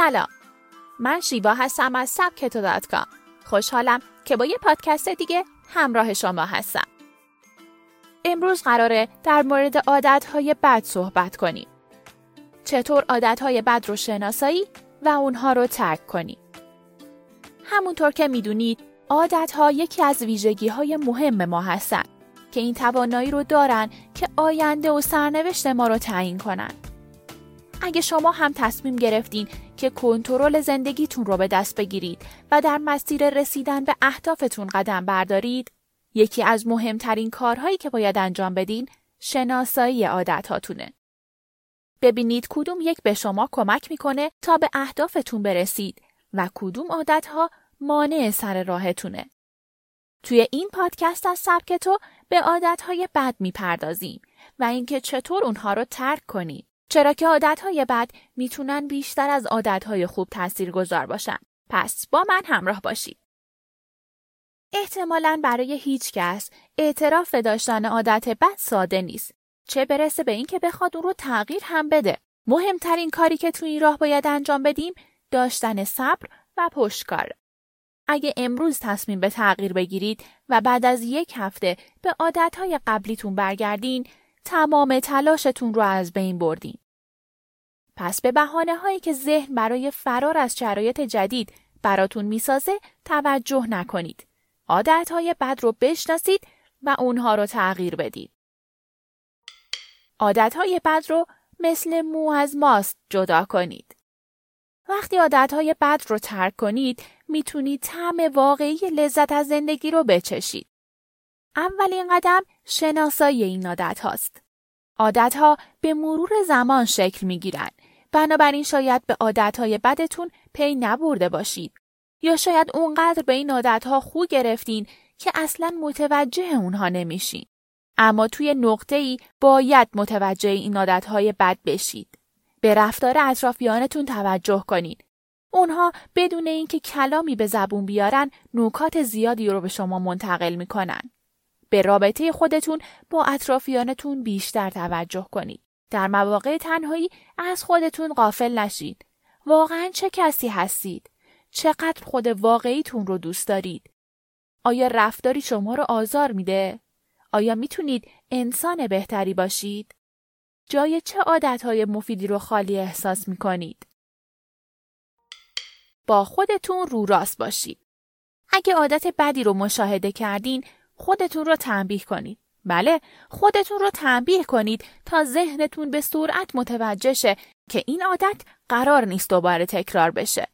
سلام. من شیوا هستم از سبکتو دات کام. خوشحالم که با یه پادکست دیگه همراه شما هستم. امروز قراره در مورد عادتهای بد صحبت کنیم. چطور عادتهای بد رو شناسایی و اونها رو ترک کنیم؟ همونطور که می‌دونید عادتها یکی از ویژگی های مهم ما هستن که این توانایی رو دارن که آینده و سرنوشت ما رو تعیین کنن. اگه شما هم تصمیم گرفتین که کنترل زندگیتون رو به دست بگیرید و در مسیر رسیدن به اهدافتون قدم بردارید، یکی از مهمترین کارهایی که باید انجام بدین شناسایی عادتهاتونه. ببینید کدوم یک به شما کمک می‌کنه تا به اهدافتون برسید و کدوم عادتها مانع سر راهتونه. توی این پادکست از سبک تو به عادتهای بد می‌پردازیم و اینکه چطور اونها رو ترک کنیم. چرا که عادتهای بد می‌تونن بیشتر از عادتهای خوب تأثیر گذار باشن. پس با من همراه باشید. احتمالا برای هیچ کس اعتراف داشتن عادت بد ساده نیست. چه برسه به اینکه بخواد اون رو تغییر هم بده. مهمترین کاری که تو این راه باید انجام بدیم داشتن صبر و پشتکار. اگه امروز تصمیم به تغییر بگیرید و بعد از یک هفته به عادتهای قبلیتون برگردین تمام تلاشتون رو از بین بردین. پس به بحانه هایی که ذهن برای فرار از شرایط جدید براتون می‌سازه توجه نکنید. عادتهای بد رو بشناسید و اونها رو تغییر بدید. عادتهای بد رو مثل مو از ماست جدا کنید. وقتی عادتهای بد رو ترک کنید می‌تونید طعم واقعی لذت از زندگی رو بچشید. اولین قدم شناسایی این عادت هاست. عادت ها به مرور زمان شکل می گیرن. بنابراین شاید به عادت های بدتون پی نبرده باشید. یا شاید اونقدر به این عادت ها خو گرفتین که اصلا متوجه اونها نمیشین. اما توی نقطه ای باید متوجه این عادت های بد بشید. به رفتار اطرافیانتون توجه کنید. اونها بدون اینکه کلامی به زبون بیارن نکات زیادی رو به شما منتقل می‌کنن. به رابطه خودتون با اطرافیانتون بیشتر توجه کنید. در مواقع تنهایی از خودتون غافل نشید. واقعا چه کسی هستید؟ چقدر خود واقعیتون رو دوست دارید؟ آیا رفتاری شما رو آزار میده؟ آیا می‌تونید انسان بهتری باشید؟ جای چه عادتهای مفیدی رو خالی احساس می‌کنید؟ با خودتون رو راست باشید. اگه عادت بدی رو مشاهده کردین خودتون رو تنبیه کنید. بله خودتون رو تنبیه کنید تا ذهنتون به سرعت متوجه شه که این عادت قرار نیست دوباره تکرار بشه.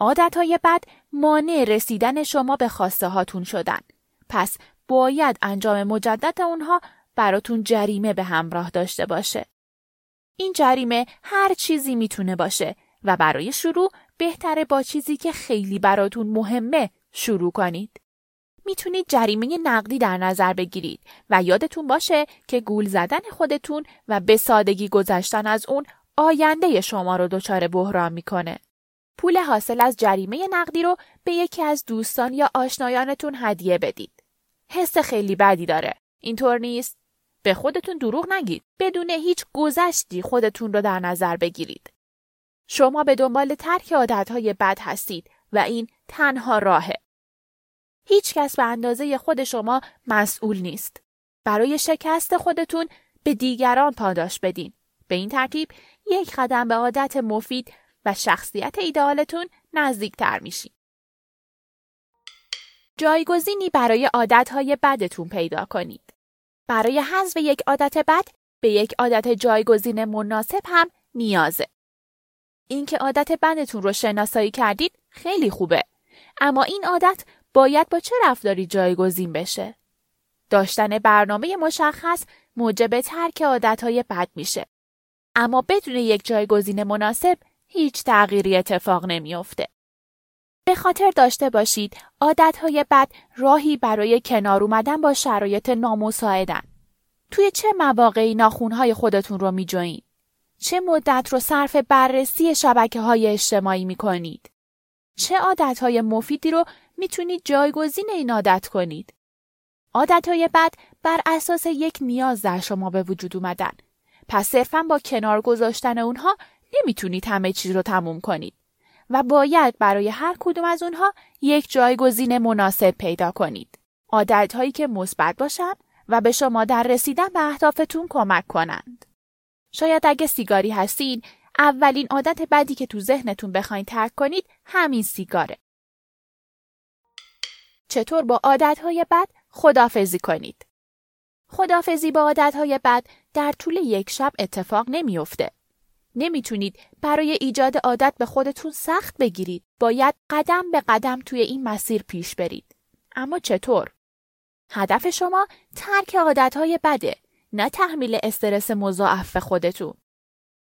عادت های بد مانع رسیدن شما به خواسته هاتون شدن. پس باید انجام مجدد اونها براتون جریمه به همراه داشته باشه. این جریمه هر چیزی می‌تونه باشه و برای شروع بهتره با چیزی که خیلی براتون مهمه شروع کنید. می‌تونید جریمه نقدی در نظر بگیرید و یادتون باشه که گول زدن خودتون و به سادگی گذشتن از اون آینده شما رو دچار بحران می‌کنه. پول حاصل از جریمه نقدی رو به یکی از دوستان یا آشنایانتون هدیه بدید. حس خیلی بدی داره. اینطور نیست؟ به خودتون دروغ نگید. بدون هیچ گذشتی خودتون رو در نظر بگیرید. شما به دنبال ترک عادتهای بد هستید و این تنها راهه. هیچ کس به اندازه خود شما مسئول نیست. برای شکست خودتون به دیگران پاداش بدین. به این ترتیب یک قدم به عادت مفید و شخصیت ایدئالتون نزدیکتر میشین. جایگزینی برای عادتهای بدتون پیدا کنید. برای حذف یک عادت بد به یک عادت جایگزین مناسب هم نیازه. اینکه عادت بدتون رو شناسایی کردید خیلی خوبه. اما این عادت باید با چه رفتاری جایگزین بشه؟ داشتن برنامه مشخص موجب ترک عادتهای بد میشه. اما بدون یک جایگزین مناسب هیچ تغییری اتفاق نمیافته. به خاطر داشته باشید عادتهای بد راهی برای کنار اومدن با شرایط نامساعدن. توی چه مواقعی ناخونهای خودتون رو میجوین؟ چه مدت رو صرف بررسی شبکه های اجتماعی می کنید؟ چه عادت های مفیدی رو می‌تونید جایگزین این عادت کنید؟ عادت های بد بر اساس یک نیاز در شما به وجود اومدن. پس صرفا با کنار گذاشتن اونها نمی‌تونید همه چیز رو تموم کنید و باید برای هر کدوم از اونها یک جایگزین مناسب پیدا کنید. عادت هایی که مثبت باشن و به شما در رسیدن به اهدافتون کمک کنند. شاید اگه سیگاری هستین اولین عادت بدی که تو ذهنتون بخواین ترک کنید همین سیگاره. چطور با عادتهای بد خدافزی کنید؟ خدافزی با عادتهای بد در طول یک شب اتفاق نمیافته. نمی‌تونید برای ایجاد عادت به خودتون سخت بگیرید. باید قدم به قدم توی این مسیر پیش برید. اما چطور؟ هدف شما ترک عادتهای بده نه تحمیل استرس مضاعف خودتون.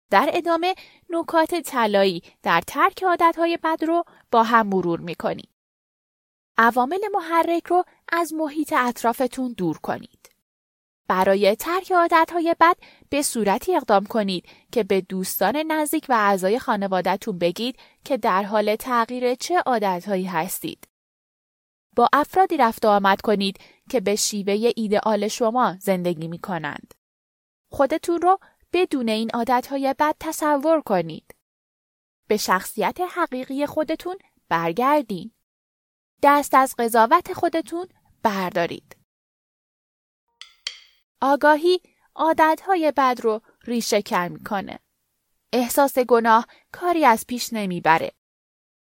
در ادامه نکات طلایی در ترک عادتهای بد رو با هم مرور می‌کنید. عوامل محرک رو از محیط اطرافتون دور کنید. برای ترک عادتهای بد به صورتی اقدام کنید که به دوستان نزدیک و اعضای خانوادهتون بگید که در حال تغییر چه عادتهایی هستید. با افرادی رفت آمد کنید که به شیوه ایدئال شما زندگی می کنند. خودتون رو بدون این عادتهای بد تصور کنید. به شخصیت حقیقی خودتون برگردین. دست از قضاوت خودتون بردارید. آگاهی عادتهای بد رو ریشه کر می‌کنه. احساس گناه کاری از پیش نمی‌بره.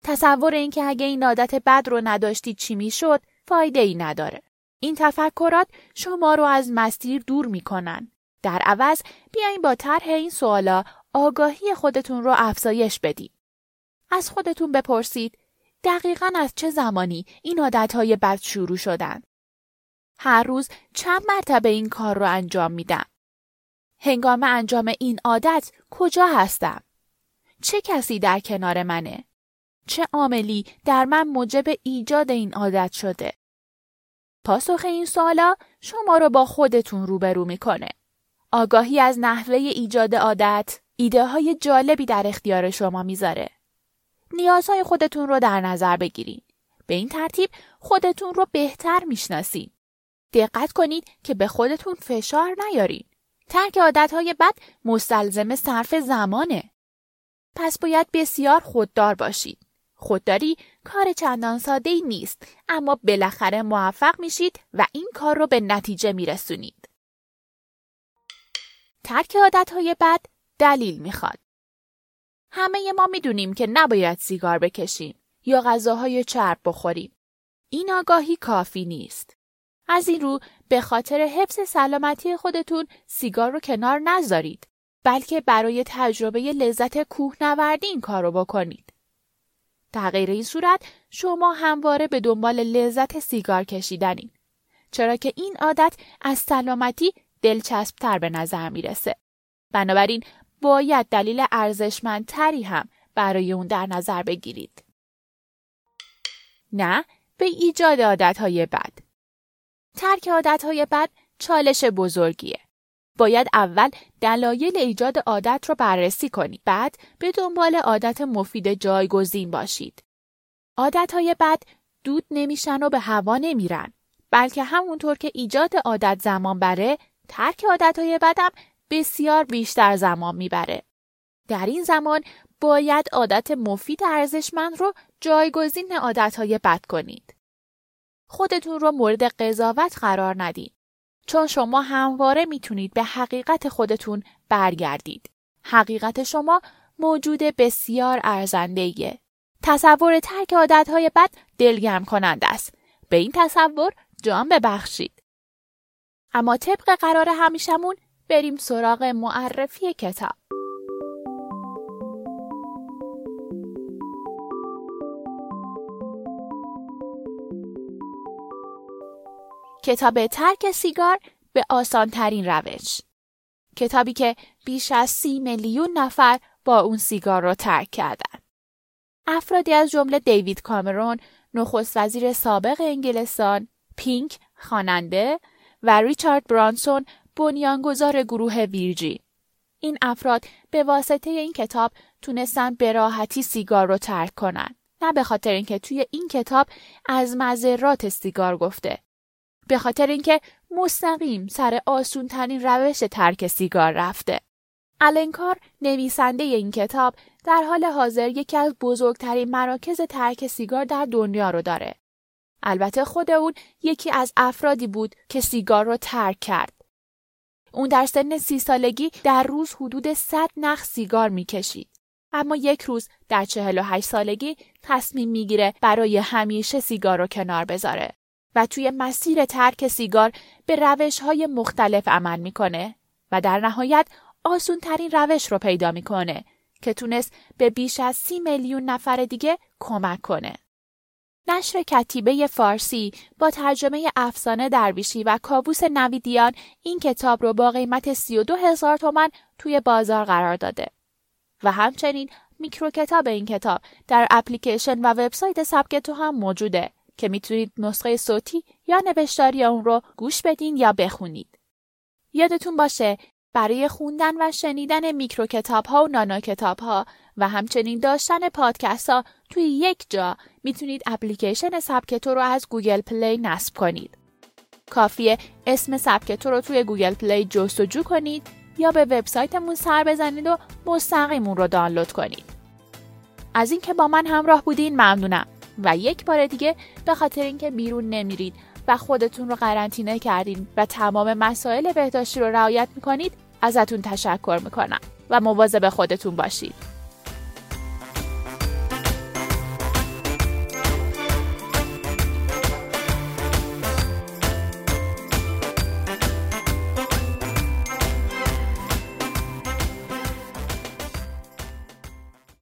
تصور اینکه اگه این عادت بد رو نداشتید چی می‌شد فایده ای نداره. این تفکرات شما رو از مسیر دور می‌کنن. در عوض بیاین با طرح این سوالا آگاهی خودتون رو افزایش بدید. از خودتون بپرسید دقیقا از چه زمانی این عادتهای بد شروع شدن؟ هر روز چند مرتبه این کار رو انجام میدم؟ هنگام انجام این عادت کجا هستم؟ چه کسی در کنار منه؟ چه عاملی در من موجب ایجاد این عادت شده؟ پاسخ این سوالا شما رو با خودتون روبرو می‌کنه. آگاهی از نحوه ایجاد عادت ایده های جالبی در اختیار شما می‌ذاره. نیازهای خودتون رو در نظر بگیرید. به این ترتیب خودتون رو بهتر می‌شناسید. دقت کنید که به خودتون فشار نیارید. ترک عادتهای بد مستلزم صرف زمانه. پس باید بسیار خوددار باشید. خودداری کار چندان ساده ای نیست اما بالاخره موفق میشید و این کار رو به نتیجه میرسونید. ترک عادتهای بد دلیل می‌خواد. همه ما می‌دونیم که نباید سیگار بکشیم یا غذاهای چرب بخوریم. این آگاهی کافی نیست. از این رو به خاطر حفظ سلامتی خودتون سیگار رو کنار نذارید بلکه برای تجربه لذت کوهنوردی این کار رو بکنید. غیر این صورت شما همواره به دنبال لذت سیگار کشیدنید. چرا که این عادت از سلامتی دلچسبتر به نظر می‌رسه. بنابراین باید دلیل ارزشمندتری هم برای اون در نظر بگیرید. نه به ایجاد عادتهای بد. ترک عادتهای بد چالش بزرگیه. باید اول دلایل ایجاد عادت رو بررسی کنید. بعد به دنبال عادت مفید جایگزین باشید. عادتهای بد دود نمیشن و به هوا نمیرن. بلکه همونطور که ایجاد عادت زمان بره ترک عادتهای بدم بسیار بیشتر زمان می‌بره. در این زمان باید عادت مفید ارزشمند رو جایگزین عادتهای بد کنید. خودتون رو مورد قضاوت قرار ندید. چون شما همواره می‌تونید به حقیقت خودتون برگردید. حقیقت شما موجود بسیار ارزنده تصور ترک عادتهای بد دلگرم کننده است. به این تصور جان ببخشید. اما طبق قرار همیشمون بریم سراغ معرفی کتاب. کتاب ترک سیگار به آسان ترین روش. کتابی که بیش از سی میلیون نفر با اون سیگار را ترک کردن. افرادی از جمله دیوید کامرون، نخست وزیر سابق انگلستان، پینک، خواننده و ریچارد برانسون بنیانگذار گروه ویرجی. این افراد به واسطه این کتاب تونستن به راحتی سیگار رو ترک کنن. نه به خاطر اینکه توی این کتاب از مذرات سیگار گفته. به خاطر اینکه مستقیم سر آسون ترین روش ترک سیگار رفته. النکار نویسنده این کتاب در حال حاضر یکی از بزرگترین مراکز ترک سیگار در دنیا رو داره. البته خود اون یکی از افرادی بود که سیگار رو ترک کرد. اون در سن سی سالگی در روز حدود 100 نخ سیگار می‌کشید. اما یک روز در 48 سالگی تصمیم می‌گیره برای همیشه سیگار رو کنار بذاره و توی مسیر ترک سیگار به روش های مختلف عمل می‌کنه و در نهایت آسون ترین روش رو پیدا می‌کنه که تونست به بیش از سی میلیون نفر دیگه کمک کنه. نشر کتیبه فارسی با ترجمه افسانه درویشی و کابوس نویدیان این کتاب رو با قیمت 32 هزار تومن توی بازار قرار داده. و همچنین میکرو کتاب این کتاب در اپلیکیشن و وبسایت سبکتو هم موجوده که می‌تونید نسخه صوتی یا نوشتاری اون رو گوش بدین یا بخونید. یادتون باشه برای خوندن و شنیدن میکرو کتاب ها و نانو کتاب ها و همچنین داشتن پادکست ها توی یک جا می‌تونید اپلیکیشن سبکتو رو از گوگل پلی نصب کنید. کافیه اسم سبکتو رو توی گوگل پلی جستجو کنید یا به وبسایتمون سر بزنید و مستقیم اون رو دانلود کنید. از اینکه با من همراه بودین ممنونم و یک بار دیگه به خاطر اینکه بیرون نمیرید و خودتون رو قرنطینه کردین و تمام مسائل بهداشتی رو رعایت می‌کنید ازتون تشکر می‌کنم و مواظب خودتون باشید.